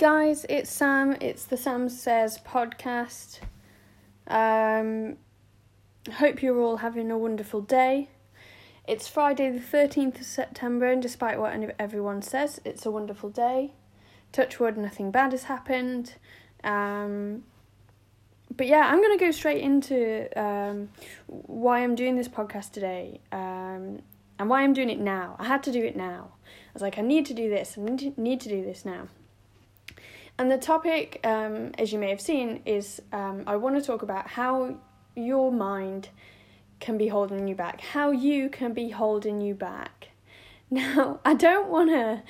guys, it's Sam. It's the Sam Says podcast. Um, hope you're all having a wonderful day. It's Friday, the 13th of September, and despite what everyone says, it's a wonderful day. Touch wood, nothing bad has happened. Um, but yeah, I'm going to go straight into um, why I'm doing this podcast today um, and why I'm doing it now. I had to do it now. I was like, I need to do this. I need to do this now. And the topic, um, as you may have seen, is um, I want to talk about how your mind can be holding you back, how you can be holding you back. Now, I don't want to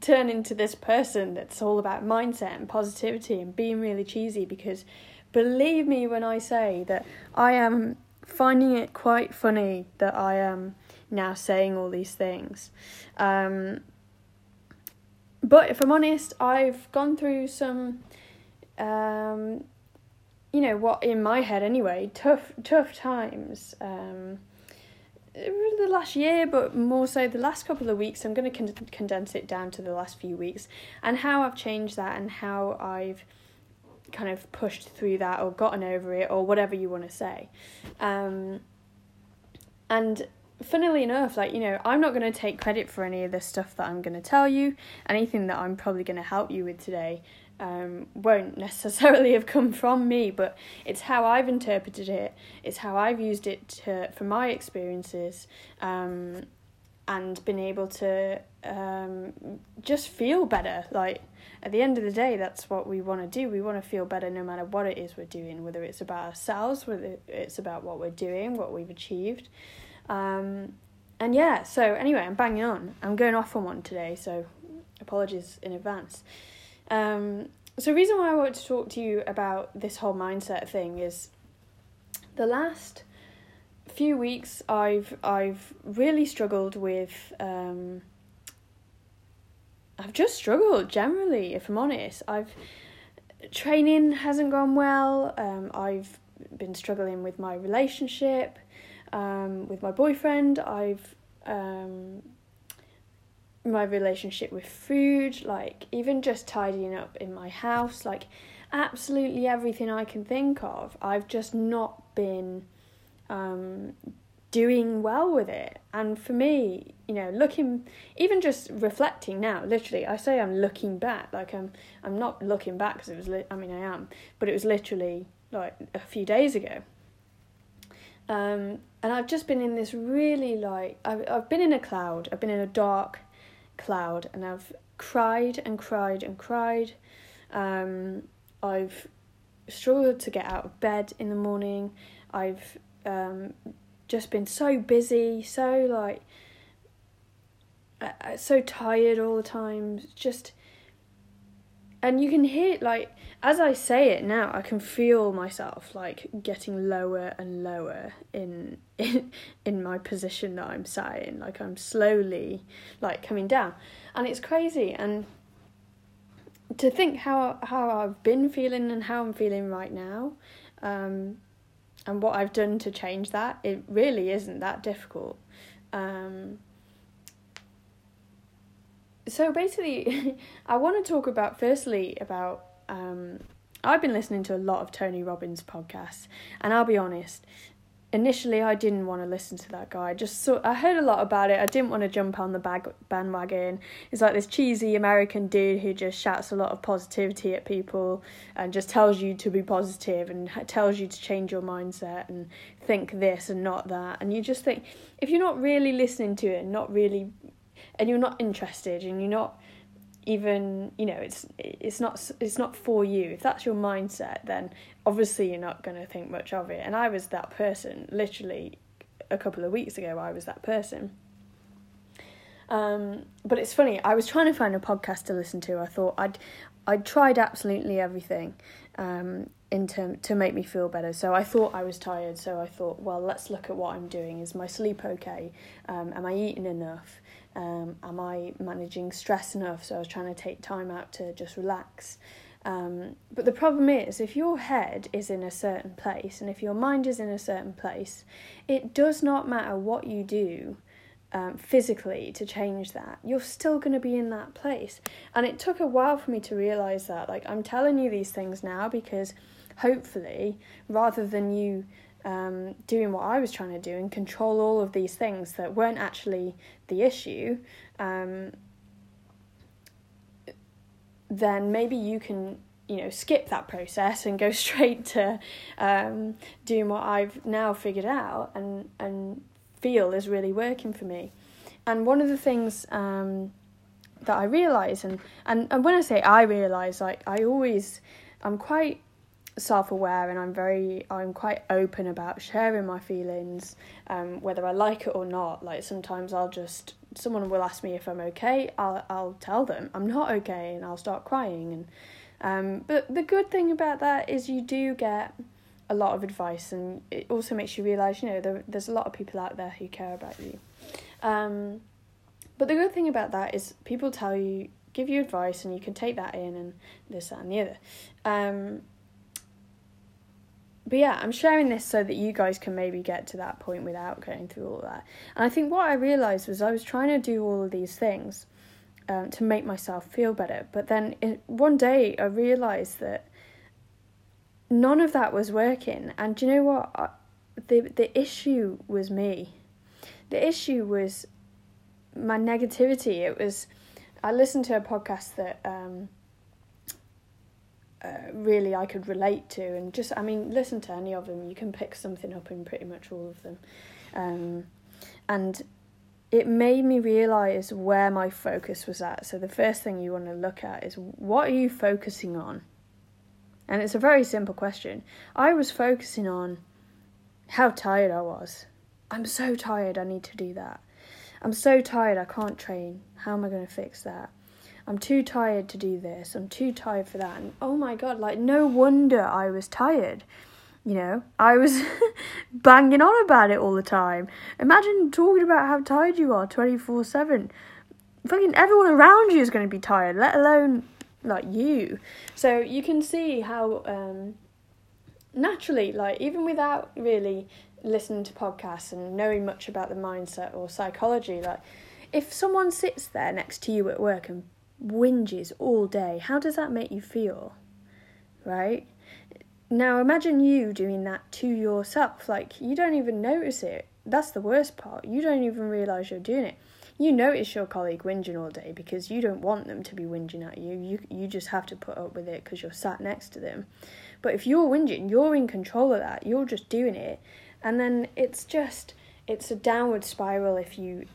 turn into this person that's all about mindset and positivity and being really cheesy because believe me when I say that I am finding it quite funny that I am now saying all these things. Um, but if I'm honest, I've gone through some, um, you know, what in my head anyway, tough tough times. Um, the last year, but more so the last couple of weeks. I'm going to con- condense it down to the last few weeks and how I've changed that and how I've kind of pushed through that or gotten over it or whatever you want to say. Um, and funnily enough, like, you know, I'm not going to take credit for any of the stuff that I'm going to tell you. Anything that I'm probably going to help you with today um, won't necessarily have come from me, but it's how I've interpreted it, it's how I've used it to, for my experiences, um, and been able to um, just feel better. Like, at the end of the day, that's what we want to do. We want to feel better no matter what it is we're doing, whether it's about ourselves, whether it's about what we're doing, what we've achieved. Um, and yeah, so anyway, I'm banging on. I'm going off on one today, so apologies in advance. Um, so, the reason why I wanted to talk to you about this whole mindset thing is the last few weeks I've I've really struggled with um, I've just struggled generally if I'm honest I've training hasn't gone well um, I've been struggling with my relationship um, with my boyfriend. I've um, my relationship with food, like even just tidying up in my house, like absolutely everything I can think of. I've just not been um, doing well with it. And for me, you know, looking, even just reflecting now, literally, I say I'm looking back, like I'm, I'm not looking back because it was, li- I mean, I am, but it was literally like a few days ago. Um, and I've just been in this really like I've I've been in a cloud. I've been in a dark cloud, and I've cried and cried and cried. Um, I've struggled to get out of bed in the morning. I've um, just been so busy, so like uh, so tired all the time. Just and you can hear like as I say it now, I can feel myself like getting lower and lower in in, in my position that I'm sat in. Like I'm slowly like coming down, and it's crazy. And to think how how I've been feeling and how I'm feeling right now, um, and what I've done to change that, it really isn't that difficult. Um, so basically, I want to talk about firstly about um, I've been listening to a lot of Tony Robbins podcasts, and I'll be honest. Initially, I didn't want to listen to that guy. Just so I heard a lot about it. I didn't want to jump on the bag bandwagon. It's like this cheesy American dude who just shouts a lot of positivity at people and just tells you to be positive and tells you to change your mindset and think this and not that. And you just think if you're not really listening to it, and not really and you're not interested and you're not even you know it's it's not it's not for you. If that's your mindset then obviously you're not going to think much of it. And i was that person literally a couple of weeks ago i was that person. Um, but it's funny i was trying to find a podcast to listen to. I thought i'd i'd tried absolutely everything um, in term to make me feel better. So I thought I was tired. So I thought, well, let's look at what I'm doing. Is my sleep okay? Um, am I eating enough? Um, am I managing stress enough? So I was trying to take time out to just relax. Um, but the problem is, if your head is in a certain place and if your mind is in a certain place, it does not matter what you do um, physically to change that, you're still going to be in that place. And it took a while for me to realize that. Like, I'm telling you these things now because hopefully, rather than you um, doing what I was trying to do and control all of these things that weren't actually the issue, um, then maybe you can you know skip that process and go straight to um, doing what I've now figured out and and feel is really working for me. And one of the things um, that I realise and, and and when I say I realise like I always I'm quite self-aware and I'm very I'm quite open about sharing my feelings um whether I like it or not like sometimes I'll just someone will ask me if I'm okay I'll I'll tell them I'm not okay and I'll start crying and um but the good thing about that is you do get a lot of advice and it also makes you realize you know there, there's a lot of people out there who care about you um but the good thing about that is people tell you give you advice and you can take that in and this that and the other um but yeah, I'm sharing this so that you guys can maybe get to that point without going through all that. And I think what I realized was I was trying to do all of these things um, to make myself feel better. But then it, one day I realized that none of that was working. And do you know what? The the issue was me. The issue was my negativity. It was I listened to a podcast that. Um, uh, really I could relate to, and just I mean, listen to any of them. You can pick something up in pretty much all of them, um, and it made me realize where my focus was at. So the first thing you want to look at is what are you focusing on, and it's a very simple question. I was focusing on how tired I was. I'm so tired. I need to do that. I'm so tired. I can't train. How am I going to fix that? I'm too tired to do this. I'm too tired for that. And oh my god, like no wonder I was tired. You know, I was banging on about it all the time. Imagine talking about how tired you are 24 7. Fucking everyone around you is going to be tired, let alone like you. So you can see how um, naturally, like, even without really listening to podcasts and knowing much about the mindset or psychology, like, if someone sits there next to you at work and whinges all day, how does that make you feel? Right? Now imagine you doing that to yourself. Like you don't even notice it. That's the worst part. You don't even realise you're doing it. You notice your colleague whinging all day because you don't want them to be whinging at you. You you just have to put up with it because you're sat next to them. But if you're whinging, you're in control of that. You're just doing it, and then it's just it's a downward spiral if you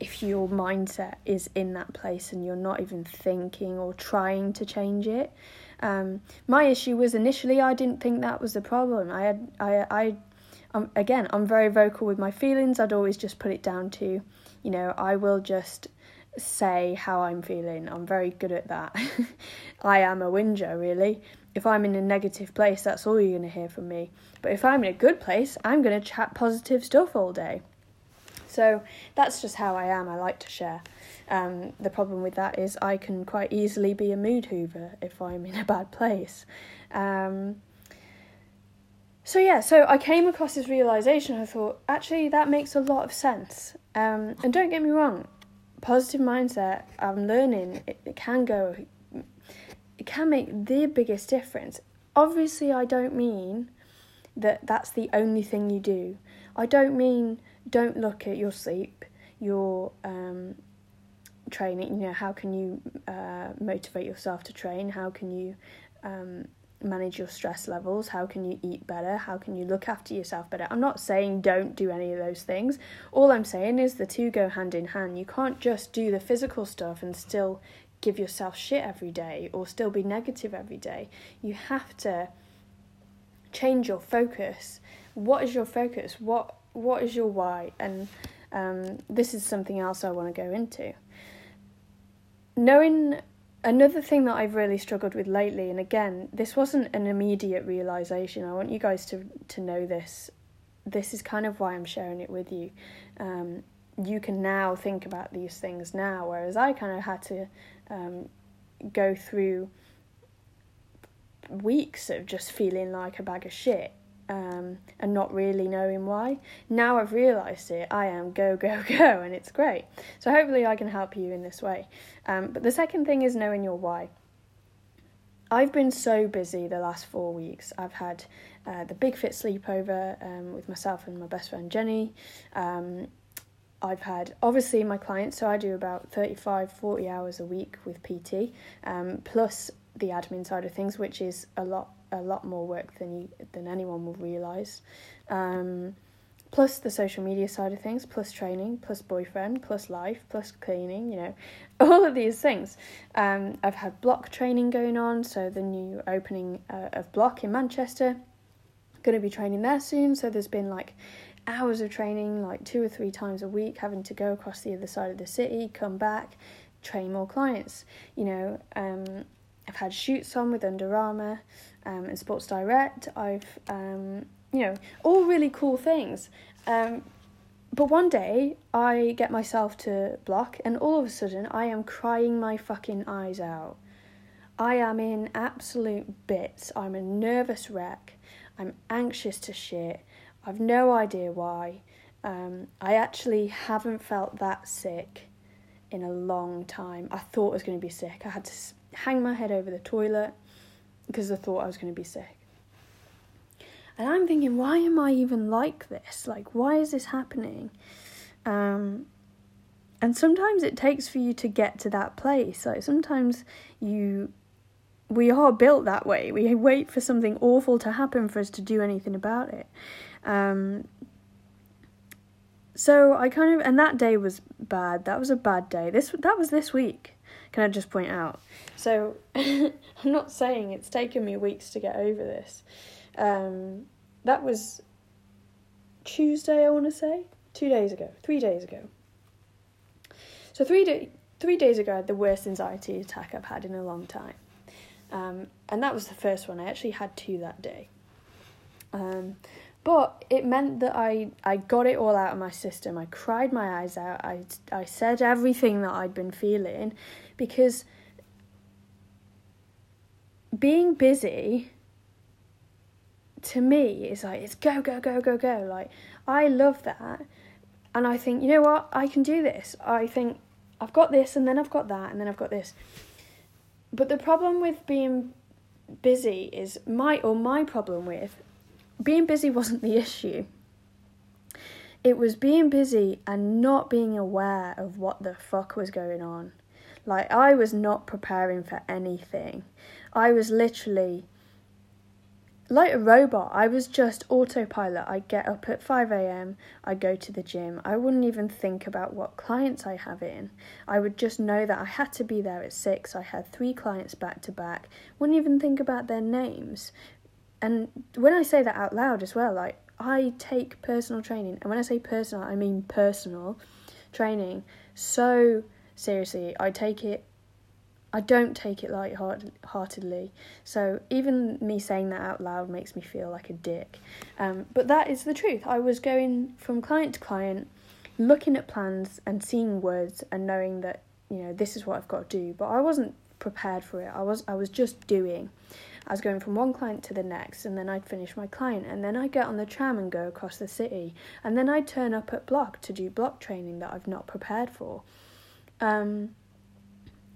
if your mindset is in that place and you're not even thinking or trying to change it. Um, my issue was initially I didn't think that was the problem. I had I I um, again I'm very vocal with my feelings. I'd always just put it down to, you know, I will just say how I'm feeling. I'm very good at that. I am a whinger really. If I'm in a negative place, that's all you're going to hear from me. But if I'm in a good place, I'm going to chat positive stuff all day. So that's just how I am. I like to share. Um, the problem with that is I can quite easily be a mood hoover if I'm in a bad place. Um, so yeah, so I came across this realization. I thought actually that makes a lot of sense. Um, and don't get me wrong, positive mindset. I'm learning. It, it can go. It can make the biggest difference. Obviously, I don't mean that that's the only thing you do. I don't mean don't look at your sleep, your um, training. You know, how can you uh, motivate yourself to train? How can you um, manage your stress levels? How can you eat better? How can you look after yourself better? I'm not saying don't do any of those things. All I'm saying is the two go hand in hand. You can't just do the physical stuff and still give yourself shit every day or still be negative every day. You have to change your focus. What is your focus? What what is your why? And um, this is something else I want to go into. Knowing another thing that I've really struggled with lately, and again, this wasn't an immediate realization. I want you guys to to know this. This is kind of why I'm sharing it with you. Um, you can now think about these things now, whereas I kind of had to um, go through weeks of just feeling like a bag of shit um, and not really knowing why. Now I've realised it, I am go, go, go, and it's great. So hopefully I can help you in this way. Um, but the second thing is knowing your why. I've been so busy the last four weeks. I've had uh, the Big Fit sleepover um, with myself and my best friend Jenny. Um, I've had obviously my clients, so I do about 35, 40 hours a week with PT, um, plus the admin side of things, which is a lot a lot more work than you than anyone will realize. Um, plus the social media side of things, plus training, plus boyfriend, plus life, plus cleaning, you know, all of these things. Um, I've had block training going on, so the new opening uh, of block in Manchester, going to be training there soon. So there's been like hours of training, like two or three times a week, having to go across the other side of the city, come back, train more clients. You know, um, I've had shoots on with Under Armour um, and Sports Direct. I've, um, you know, all really cool things. Um, but one day I get myself to block, and all of a sudden I am crying my fucking eyes out. I am in absolute bits. I'm a nervous wreck. I'm anxious to shit. I've no idea why. Um, I actually haven't felt that sick in a long time. I thought I was going to be sick. I had to hang my head over the toilet because I thought I was going to be sick. And I'm thinking, why am I even like this? Like, why is this happening? Um, and sometimes it takes for you to get to that place. Like, sometimes you, we are built that way. We wait for something awful to happen for us to do anything about it. Um, so I kind of, and that day was bad. That was a bad day. This that was this week. Can I just point out? So I'm not saying it's taken me weeks to get over this. Um, that was Tuesday, I want to say, two days ago, three days ago. So three day, three days ago, I had the worst anxiety attack I've had in a long time, um, and that was the first one. I actually had two that day. Um, but it meant that I, I got it all out of my system. I cried my eyes out. I, I said everything that I'd been feeling because being busy to me is like it's go go go go go. Like i love that. And i think you know what? I can do this. I think i've got this and then i've got that and then i've got this. But the problem with being busy is my or my problem with being busy wasn't the issue. It was being busy and not being aware of what the fuck was going on like i was not preparing for anything i was literally like a robot. I was just autopilot. I'd get up at 5 a.m., I'd go to the gym. I wouldn't even think about what clients I have in. I would just know that I had to be there at 6. I had three clients back to back. Wouldn't even think about their names. And when I say that out loud as well, like I take personal training, and when I say personal, I mean personal training so seriously. I take it I don't take it light-heartedly. So even me saying that out loud makes me feel like a dick. Um, but that is the truth. I was going from client to client, looking at plans and seeing words and knowing that you know this is what I've got to do. But I wasn't prepared for it. I was I was just doing. I was going from one client to the next, and then I'd finish my client, and then I'd get on the tram and go across the city, and then I'd turn up at block to do block training that I've not prepared for. Um,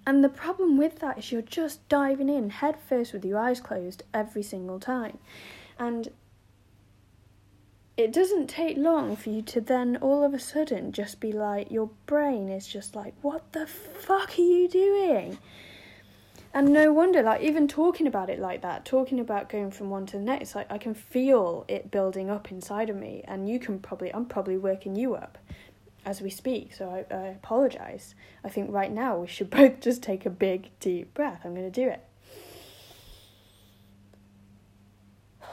and the problem with that is you're just diving in head first with your eyes closed every single time. And it doesn't take long for you to then all of a sudden just be like, your brain is just like, what the fuck are you doing? And no wonder, like, even talking about it like that, talking about going from one to the next, like, I can feel it building up inside of me. And you can probably, I'm probably working you up as we speak, so I, I apologize. I think right now we should both just take a big, deep breath. I'm going to do it.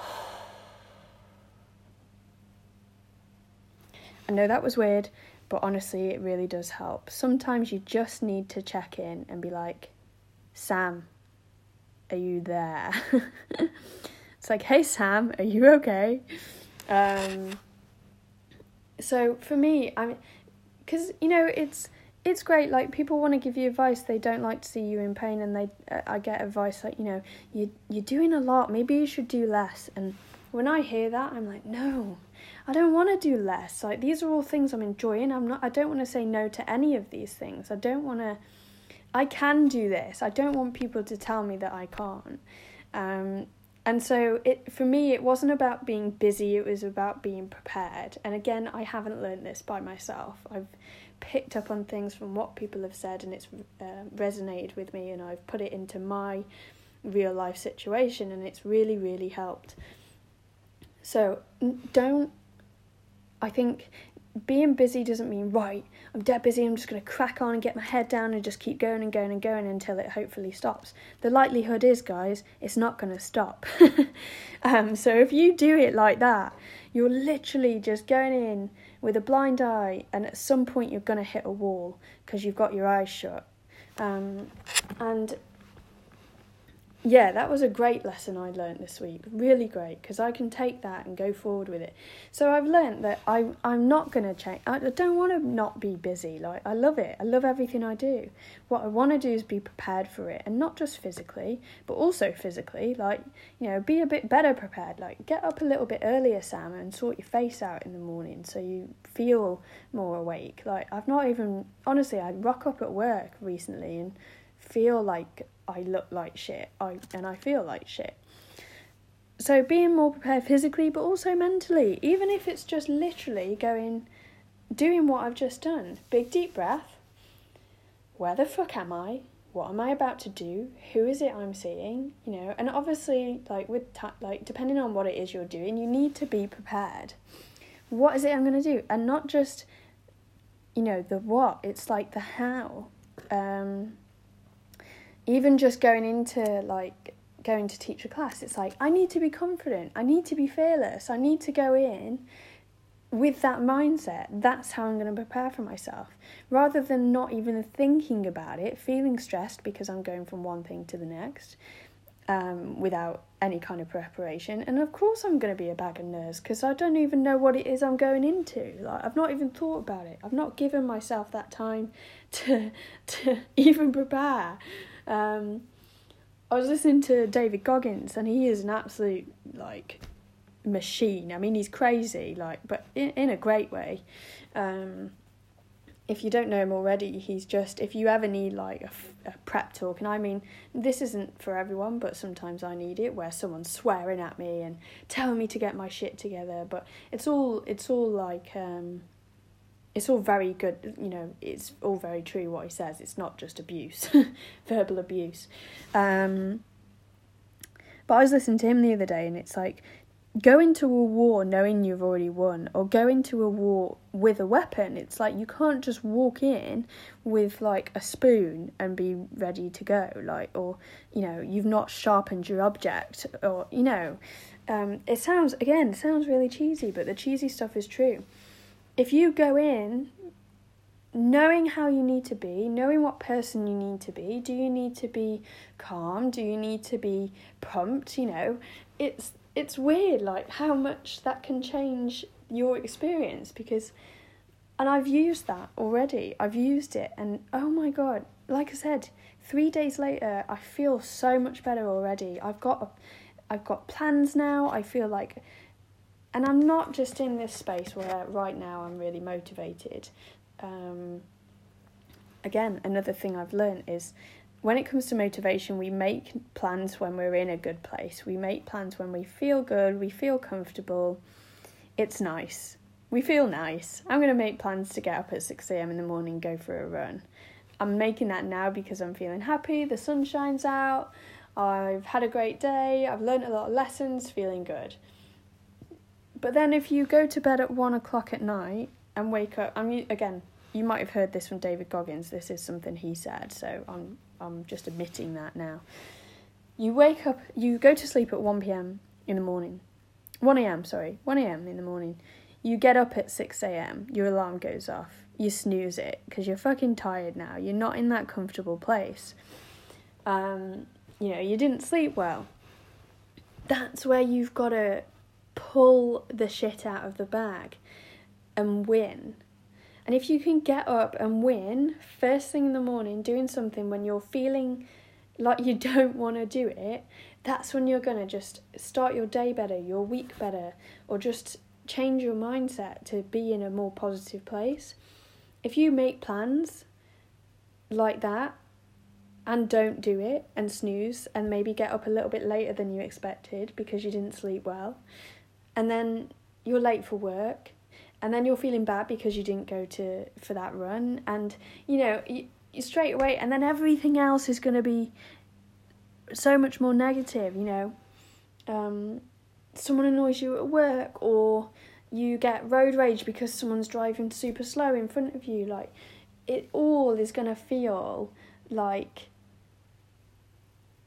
I know that was weird, but honestly, it really does help. Sometimes you just need to check in and be like, Sam, are you there? it's like, hey, Sam, are you okay? Um, so for me, I mean, because you know it's it's great like people want to give you advice they don't like to see you in pain and they uh, i get advice like you know you you're doing a lot maybe you should do less and when I hear that, I'm like, no, I don't want to do less. Like these are all things I'm enjoying. I'm not. I don't want to say no to any of these things. I don't want to. I can do this. I don't want people to tell me that I can't. Um, and so it for me it wasn't about being busy it was about being prepared. And again i haven't learned this by myself. I've picked up on things from what people have said and it's uh, resonated with me and i've put it into my real life situation and it's really really helped. So don't i think being busy doesn't mean right i'm dead busy i'm just going to crack on and get my head down and just keep going and going and going until it hopefully stops. The likelihood is guys it's not going to stop. Um, so if you do it like that you're literally just going in with a blind eye and at some point you're going to hit a wall because you've got your eyes shut. Um, and yeah, that was a great lesson I learned this week. Really great because I can take that and go forward with it. So I've learned that I I'm not going to change. I don't want to not be busy. Like I love it. I love everything I do. What I want to do is be prepared for it and not just physically, but also physically. Like, you know, be a bit better prepared. Like get up a little bit earlier, Sam, and sort your face out in the morning so you feel more awake. Like I've not even honestly, I rock up at work recently and feel like I look like shit. I and I feel like shit. So being more prepared physically but also mentally, even if it's just literally going doing what I've just done. Big deep breath. Where the fuck am I? What am I about to do? Who is it I'm seeing? You know, and obviously like with ta- like depending on what it is you're doing, you need to be prepared. What is it I'm going to do? And not just you know, the what, it's like the how. Um even just going into like going to teach a class, it's like I need to be confident, I need to be fearless, I need to go in with that mindset. That's how I'm going to prepare for myself. Rather than not even thinking about it, feeling stressed because I'm going from one thing to the next um, without any kind of preparation. And of course, I'm going to be a bag of nerves because I don't even know what it is I'm going into. Like I've not even thought about it. I've not given myself that time to to even prepare. Um, I was listening to David Goggins, and he is an absolute like machine. I mean, he's crazy, like, but in in a great way. Um, if you don't know him already, he's just if you ever need like a, a prep talk, and I mean this isn't for everyone, but sometimes I need it where someone's swearing at me and telling me to get my shit together. But it's all it's all like um, it's all very good, you know, it's all very true what he says. It's not just abuse, verbal abuse. Um, but I was listening to him the other day and it's like, go into a war knowing you've already won or go into a war with a weapon. It's like you can't just walk in with like a spoon and be ready to go, like, or, you know, you've not sharpened your object or, you know, um, it sounds, again, it sounds really cheesy, but the cheesy stuff is true if you go in knowing how you need to be, knowing what person you need to be, do you need to be calm? Do you need to be pumped? You know, it's it's weird like how much that can change your experience because and I've used that already. I've used it and oh my god, like I said, 3 days later I feel so much better already. I've got I've got plans now. I feel like and I'm not just in this space where right now I'm really motivated. Um, again, another thing I've learned is when it comes to motivation, we make plans when we're in a good place. We make plans when we feel good, we feel comfortable. It's nice. We feel nice. I'm going to make plans to get up at 6 a.m. in the morning, go for a run. I'm making that now because I'm feeling happy, the sun shines out, I've had a great day, I've learned a lot of lessons, feeling good. But then if you go to bed at one o'clock at night and wake up, I mean, again, you might have heard this from David Goggins. This is something he said, so I'm I'm just admitting that now. You wake up, you go to sleep at one p.m. in the morning, one a.m. Sorry, one a.m. in the morning. You get up at six a.m. Your alarm goes off. You snooze it because you're fucking tired now. You're not in that comfortable place. Um, you know, you didn't sleep well. That's where you've got to pull the shit out of the bag and win. And if you can get up and win first thing in the morning, doing something when you're feeling like you don't want to do it, that's when you're going to just start your day better, your week better, or just change your mindset to be in a more positive place. If you make plans like that and don't do it and snooze and maybe get up a little bit later than you expected because you didn't sleep well, and then you're late for work and then you're feeling bad because you didn't go to for that run and you know you, straight away and then everything else is going to be so much more negative you know? Um, someone annoys you at work or you get road rage because someone's driving super slow in front of you like it all is going to feel like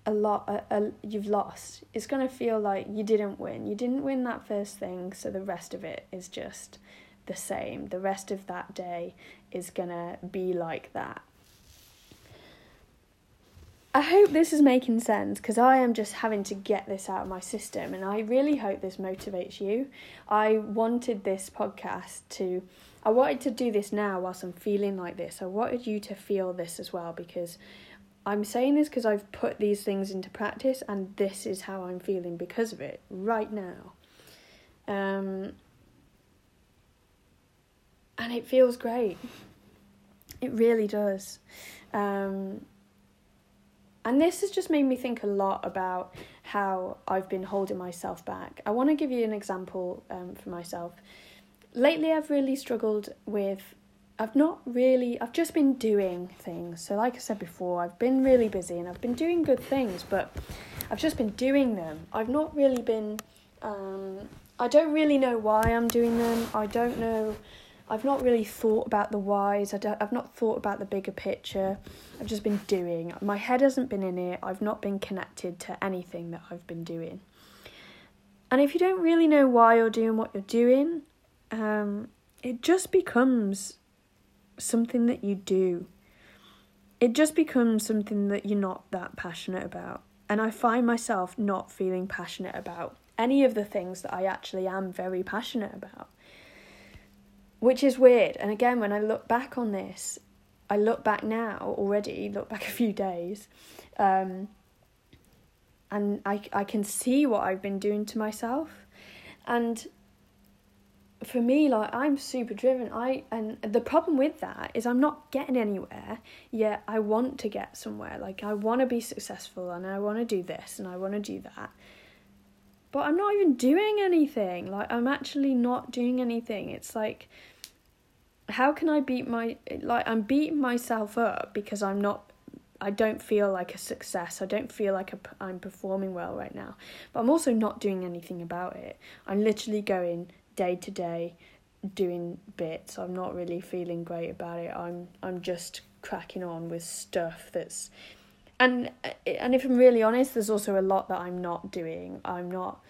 a lot a, a, you've lost it's going to feel like you didn't win you didn't win that first thing so the rest of it is just the same the rest of that day is going to be like that I hope this is making sense because I am just having to get this out of my system and I really hope this motivates you. I wanted this podcast to I wanted to do this now whilst I'm feeling like this. I wanted you to feel this as well because I'm saying this because I've put these things into practice and this is how I'm feeling because of it right now. Um, and it feels great. It really does. Um, and this has just made me think a lot about how I've been holding myself back. I want to give you an example um, for myself. Lately, I've really struggled with I've not really, I've just been doing things. So, like I said before, I've been really busy and I've been doing good things, but I've just been doing them. I've not really been, um, I don't really know why I'm doing them. I don't know, I've not really thought about the whys. I don't, I've not thought about the bigger picture. I've just been doing. My head hasn't been in it. I've not been connected to anything that I've been doing. And if you don't really know why you're doing what you're doing, um, it just becomes something that you do. It just becomes something that you're not that passionate about. And I find myself not feeling passionate about any of the things that I actually am very passionate about. Which is weird. And again, when I look back on this, I look back now already, look back a few days, um, and I, I can see what I've been doing to myself. And for me like i'm super driven i and the problem with that is i'm not getting anywhere yet i want to get somewhere like i want to be successful and i want to do this and i want to do that but i'm not even doing anything like i'm actually not doing anything it's like how can i beat my like i'm beating myself up because i'm not I don't feel like a success. I don't feel like I'm performing well right now. But I'm also not doing anything about it. I'm literally going day to day doing bits. I'm not really feeling great about it. I'm I'm just cracking on with stuff that's and and if I'm really honest, there's also a lot that I'm not doing. I'm not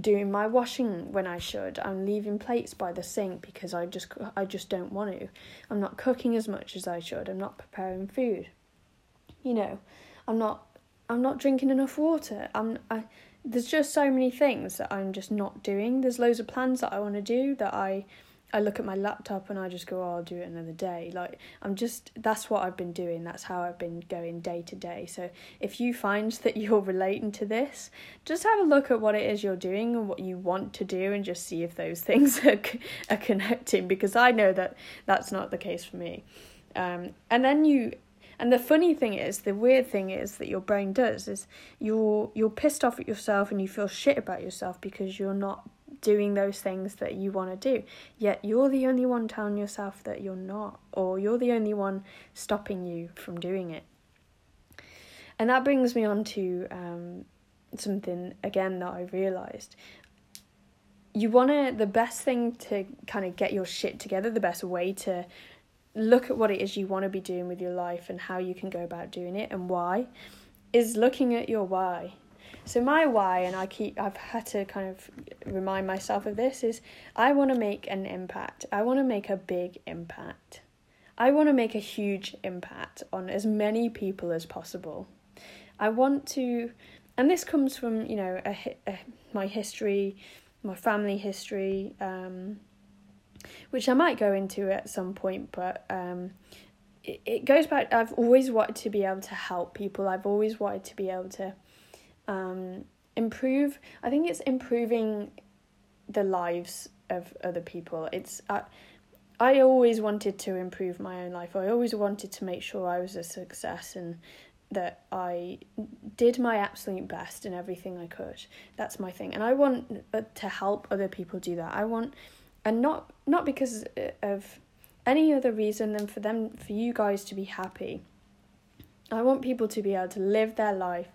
doing my washing when I should. I'm leaving plates by the sink because I just I just don't want to. I'm not cooking as much as I should. I'm not preparing food. You know, I'm not I'm not drinking enough water. I'm I there's just so many things that I'm just not doing. There's loads of plans that I want to do that I I look at my laptop and I just go, oh, I'll do it another day. Like I'm just that's what I've been doing. That's how I've been going day to day. So if you find that you're relating to this, just have a look at what it is you're doing and what you want to do, and just see if those things are are connecting. Because I know that that's not the case for me. Um, and then you and the funny thing is, the weird thing is that your brain does is you're you're pissed off at yourself and you feel shit about yourself because you're not doing those things that you want to do. Yet you're the only one telling yourself that you're not, or you're the only one stopping you from doing it. And that brings me on to um, something again that I realized. You want to, the best thing to kind of get your shit together, the best way to look at what it is you want to be doing with your life and how you can go about doing it and why is looking at your why. So my why and i keep i've had to kind of remind myself of this is i want to make an impact. I want to make a big impact. I want to make a huge impact on as many people as possible. I want to and this comes from you know a, a my history my family history um which I might go into at some point, but um, it, it goes back. I've always wanted to be able to help people. I've always wanted to be able to um, improve. I think it's improving the lives of other people. It's uh, I always wanted to improve my own life. I always wanted to make sure I was a success and that I did my absolute best in everything I could. That's my thing, and I want uh, to help other people do that. I want, and not not because uh, of any other reason than for them for you guys to be happy. I want people to be able to live their life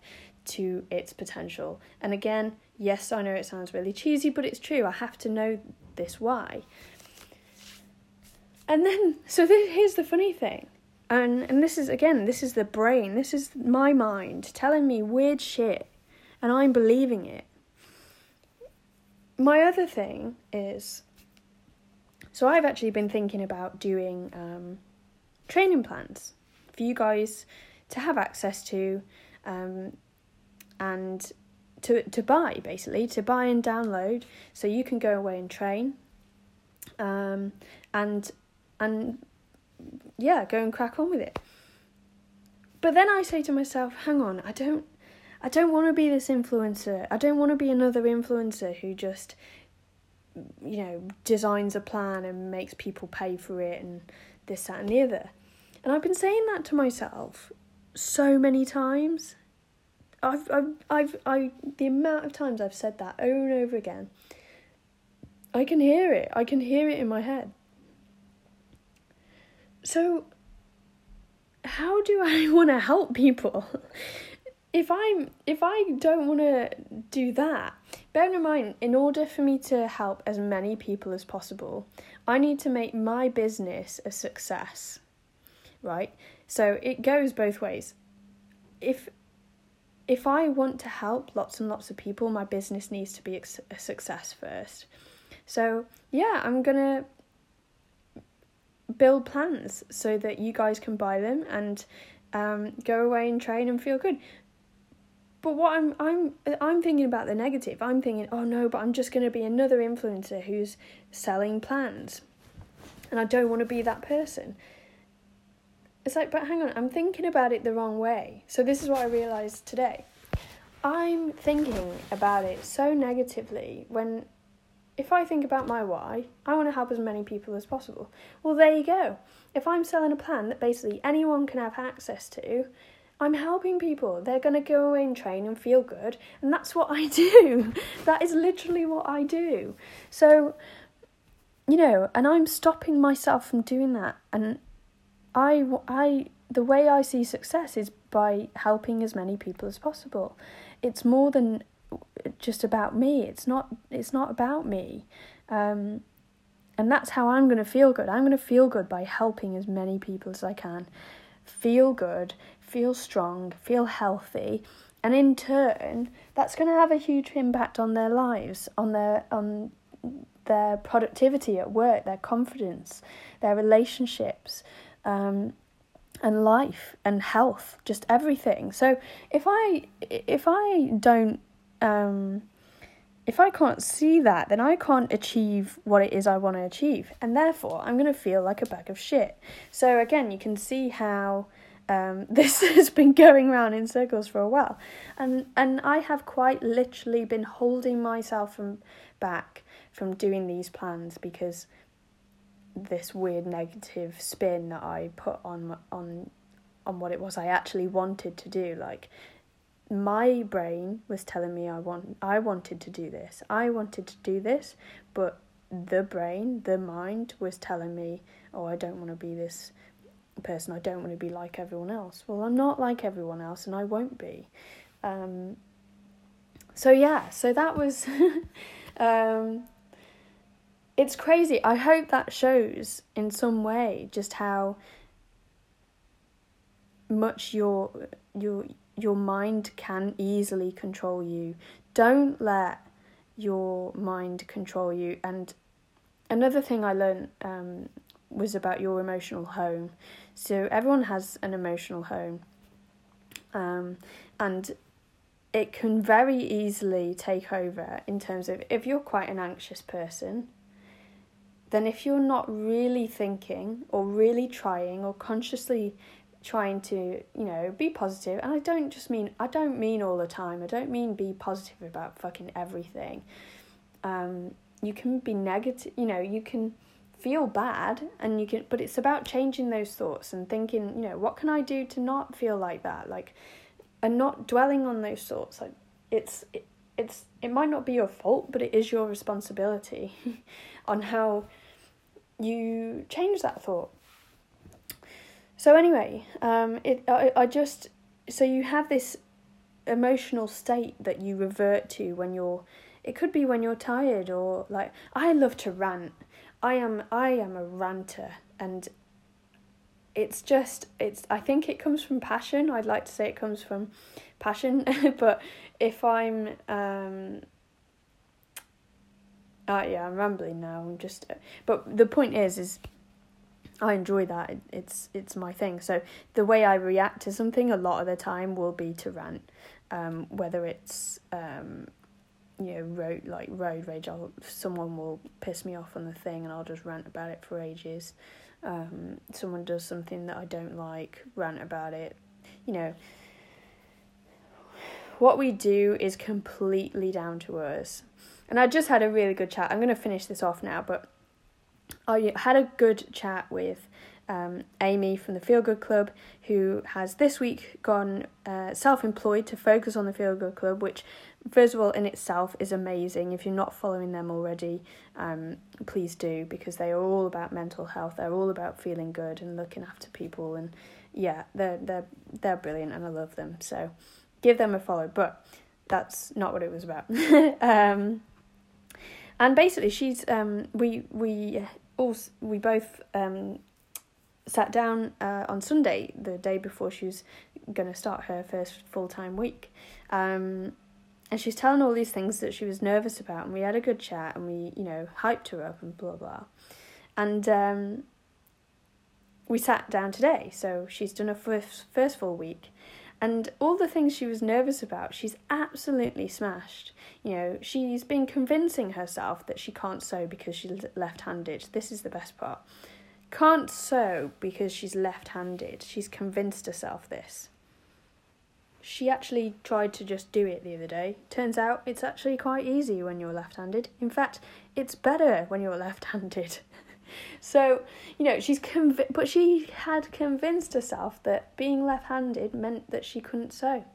to its potential. And again, yes, I know it sounds really cheesy, but it's true. I have to know this why. And then, so this, here's the funny thing. And and this is again, this is the brain. This is my mind telling me weird shit and I'm believing it. My other thing is so I've actually been thinking about doing um, training plans for you guys to have access to um, and to to buy basically to buy and download. So you can go away and train um, and and yeah go and crack on with it. But then i say to myself hang on i don't i don't want to be this influencer. I don't want to be another influencer who just you know designs a plan and makes people pay for it and this that and the other and i've been saying that to myself so many times I've, I've, I've, I, the amount of times I've said that over and over again, I can hear it. I can hear it in my head. So, how do I want to help people? if I'm, if I don't want to do that, bear in mind, in order for me to help as many people as possible, I need to make my business a success, right? So it goes both ways. If if I want to help lots and lots of people, my business needs to be a success first. So, yeah, I'm going to build plans so that you guys can buy them and um, go away and train and feel good. But what I'm I'm I'm thinking about the negative. I'm thinking, oh no, but I'm just going to be another influencer who's selling plans, and I don't want to be that person. It's like, but hang on, I'm thinking about it the wrong way. So this is what I realized today. I'm thinking about it so negatively when if I think about my why, I want to help as many people as possible. Well, there you go. If I'm selling a plan that basically anyone can have access to, I'm helping people. They're going to go away and train and feel good, and that's what I do. that is literally what I do. So, you know, and I'm stopping myself from doing that. And I, I, the way I see success is by helping as many people as possible. It's more than just about me. It's not. It's not about me. Um, and that's how I'm going to feel good. I'm going to feel good by helping as many people as I can. Feel good, feel strong, feel healthy, and in turn, that's going to have a huge impact on their lives, on their on their productivity at work, their confidence, their relationships, um, and life and health, just everything. So if I if I don't um, if I can't see that, then I can't achieve what it is I want to achieve, and therefore I'm going to feel like a bag of shit. So again, you can see how um, this has been going around in circles for a while, and and I have quite literally been holding myself from back from doing these plans because this weird negative spin that I put on on on what it was I actually wanted to do like my brain was telling me I want I wanted to do this. I wanted to do this, but the brain, the mind was telling me, "Oh, I don't want to be this person. I don't want to be like everyone else." Well, I'm not like everyone else and I won't be. Um so yeah, so that was um it's crazy. I hope that shows in some way just how much your your your mind can easily control you. Don't let your mind control you. And another thing I learned um, was about your emotional home. So everyone has an emotional home, um, and it can very easily take over in terms of if you're quite an anxious person then if you're not really thinking or really trying or consciously trying to you know be positive and i don't just mean i don't mean all the time i don't mean be positive about fucking everything. Um you can be negative you know you can feel bad and you can but it's about changing those thoughts and thinking you know what can i do to not feel like that like and not dwelling on those thoughts like it's it, it's it might not be your fault but it is your responsibility on how you change that thought so anyway, um, it I, I just so you have this emotional state that you revert to when you're. It could be when you're tired or like I love to rant. I am I am a ranter and it's just it's I think it comes from passion. I'd like to say it comes from passion, but if I'm um uh, yeah, I'm rambling now. I'm just but the point is is I enjoy that. It's it's my thing. So the way I react to something a lot of the time will be to rant, um, whether it's um, you know road like road rage. I'll, someone will piss me off on the thing, and I'll just rant about it for ages. Um, someone does something that I don't like, rant about it. You know, what we do is completely down to us. And I just had a really good chat. I'm going to finish this off now, but I had a good chat with um, Amy from the Feel Good Club, who has this week gone uh, self employed to focus on the Feel Good Club, which, all, in itself is amazing. If you're not following them already, um, please do because they are all about mental health. They're all about feeling good and looking after people, and yeah, they're they're they're brilliant, and I love them. So, give them a follow. But that's not what it was about. um, and basically, she's um, we we also we both um, sat down uh, on Sunday, the day before she was going to start her first full time week. Um, and she's telling all these things that she was nervous about, and we had a good chat, and we, you know, hyped her up and blah blah. And um, we sat down today, so she's done her first first full week, and all the things she was nervous about, she's absolutely smashed. You know, she's been convincing herself that she can't sew because she's left handed. This is the best part. Can't sew because she's left handed. She's convinced herself this. She actually tried to just do it the other day. Turns out it's actually quite easy when you're left handed. In fact, it's better when you're left handed. so you know she's conv- but she had convinced herself that being left-handed meant that she couldn't sew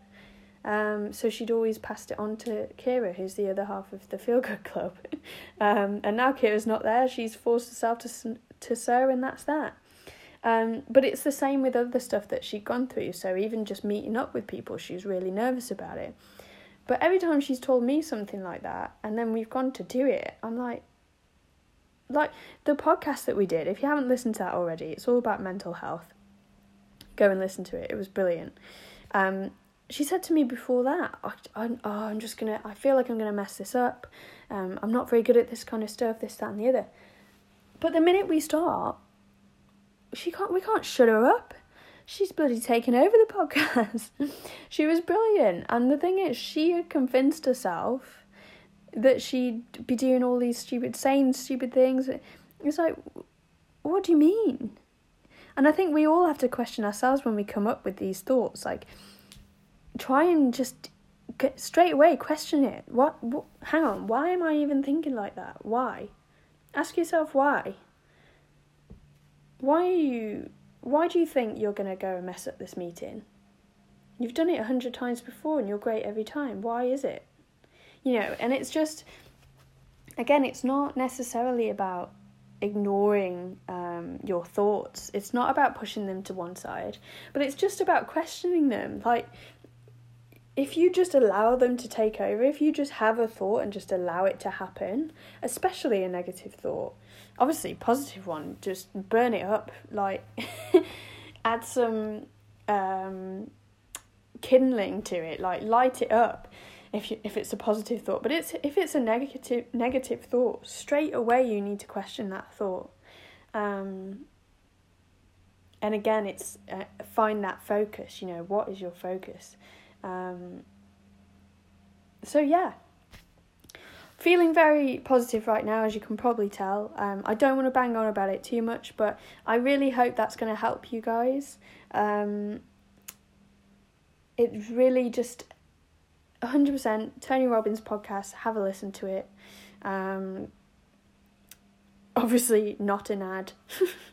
um, so she'd always passed it on to Kira, who's the other half of the Feel Good Club. um, and now Kira's not there, she's forced herself to, to sew, and that's that. Um, but it's the same with other stuff that she'd gone through. So even just meeting up with people, she was really nervous about it. But every time she's told me something like that, and then we've gone to do it, I'm like, like the podcast that we did, if you haven't listened to that already, it's all about mental health. Go and listen to it. It was brilliant. Um, she said to me before that, I, I, oh, I'm just gonna, I feel like I'm gonna mess this up. Um, I'm not very good at this kind of stuff, this, that, and the other. But the minute we start, she can't, we can't shut her up. She's bloody taken over the podcast. she was brilliant. And the thing is, she had convinced herself that she'd be doing all these stupid, saying stupid things. It's like, what do you mean? And I think we all have to question ourselves when we come up with these thoughts. Like, try and just get straight away question it. What, what? Hang on. Why am I even thinking like that? Why? Ask yourself why. Why are you? Why do you think you're gonna go and mess up this meeting? You've done it a hundred times before and you're great every time. Why is it? you know, and it's just, again, it's not necessarily about ignoring um, your thoughts. It's not about pushing them to one side, but it's just about questioning them. Like, if you just allow them to take over, if you just have a thought and just allow it to happen, especially a negative thought, obviously positive one, just burn it up. Like, add some um, kindling to it, like light it up if you, if it's a positive thought. But it's if it's a negative negative thought, straight away you need to question that thought. Um, and again, it's uh, find that focus. You know, what is your focus? Um, so yeah, feeling very positive right now, as you can probably tell. Um, I don't want to bang on about it too much, but I really hope that's going to help you guys. Um, it's really just 100% Tony Robbins podcast. Have a listen to it. Um, obviously, not an ad.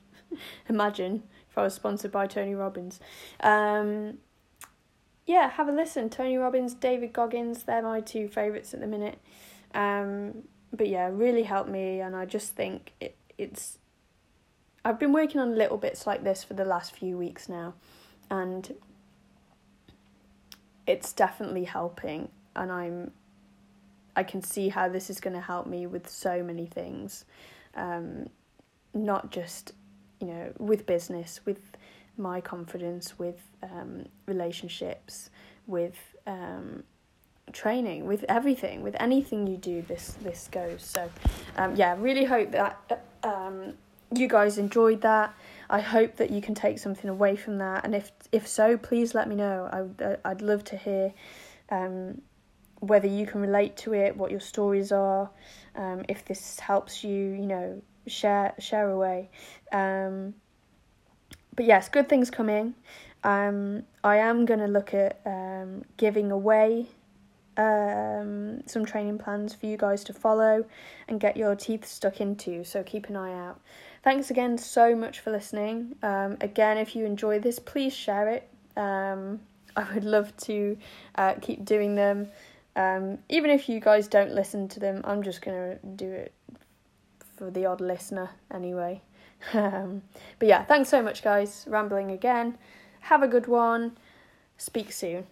Imagine if I was sponsored by Tony Robbins. Um, yeah, have a listen. Tony Robbins, David Goggins, they're my two favourites at the minute. Um, but yeah, really helped me, and I just think it, it's. I've been working on little bits like this for the last few weeks now, and it's definitely helping, and I'm. I can see how this is going to help me with so many things, um, not just, you know, with business, with my confidence, with um, relationships, with um, training with everything with anything you do this this goes. So um yeah really hope that um you guys enjoyed that. I hope that you can take something away from that. And if if so please let me know. I i'd love to hear um whether you can relate to it what your stories are um if this helps you you know share share away. Um but yes good things coming. Um i am going to look at um giving away um, some training plans for you guys to follow and get your teeth stuck into. So keep an eye out. Thanks again so much for listening. Um, again, if you enjoy this, please share it. Um, I would love to uh, keep doing them. Um, even if you guys don't listen to them, I'm just gonna do it for the odd listener anyway. Um, but yeah, thanks so much, guys. Rambling again. Have a good one. Speak soon.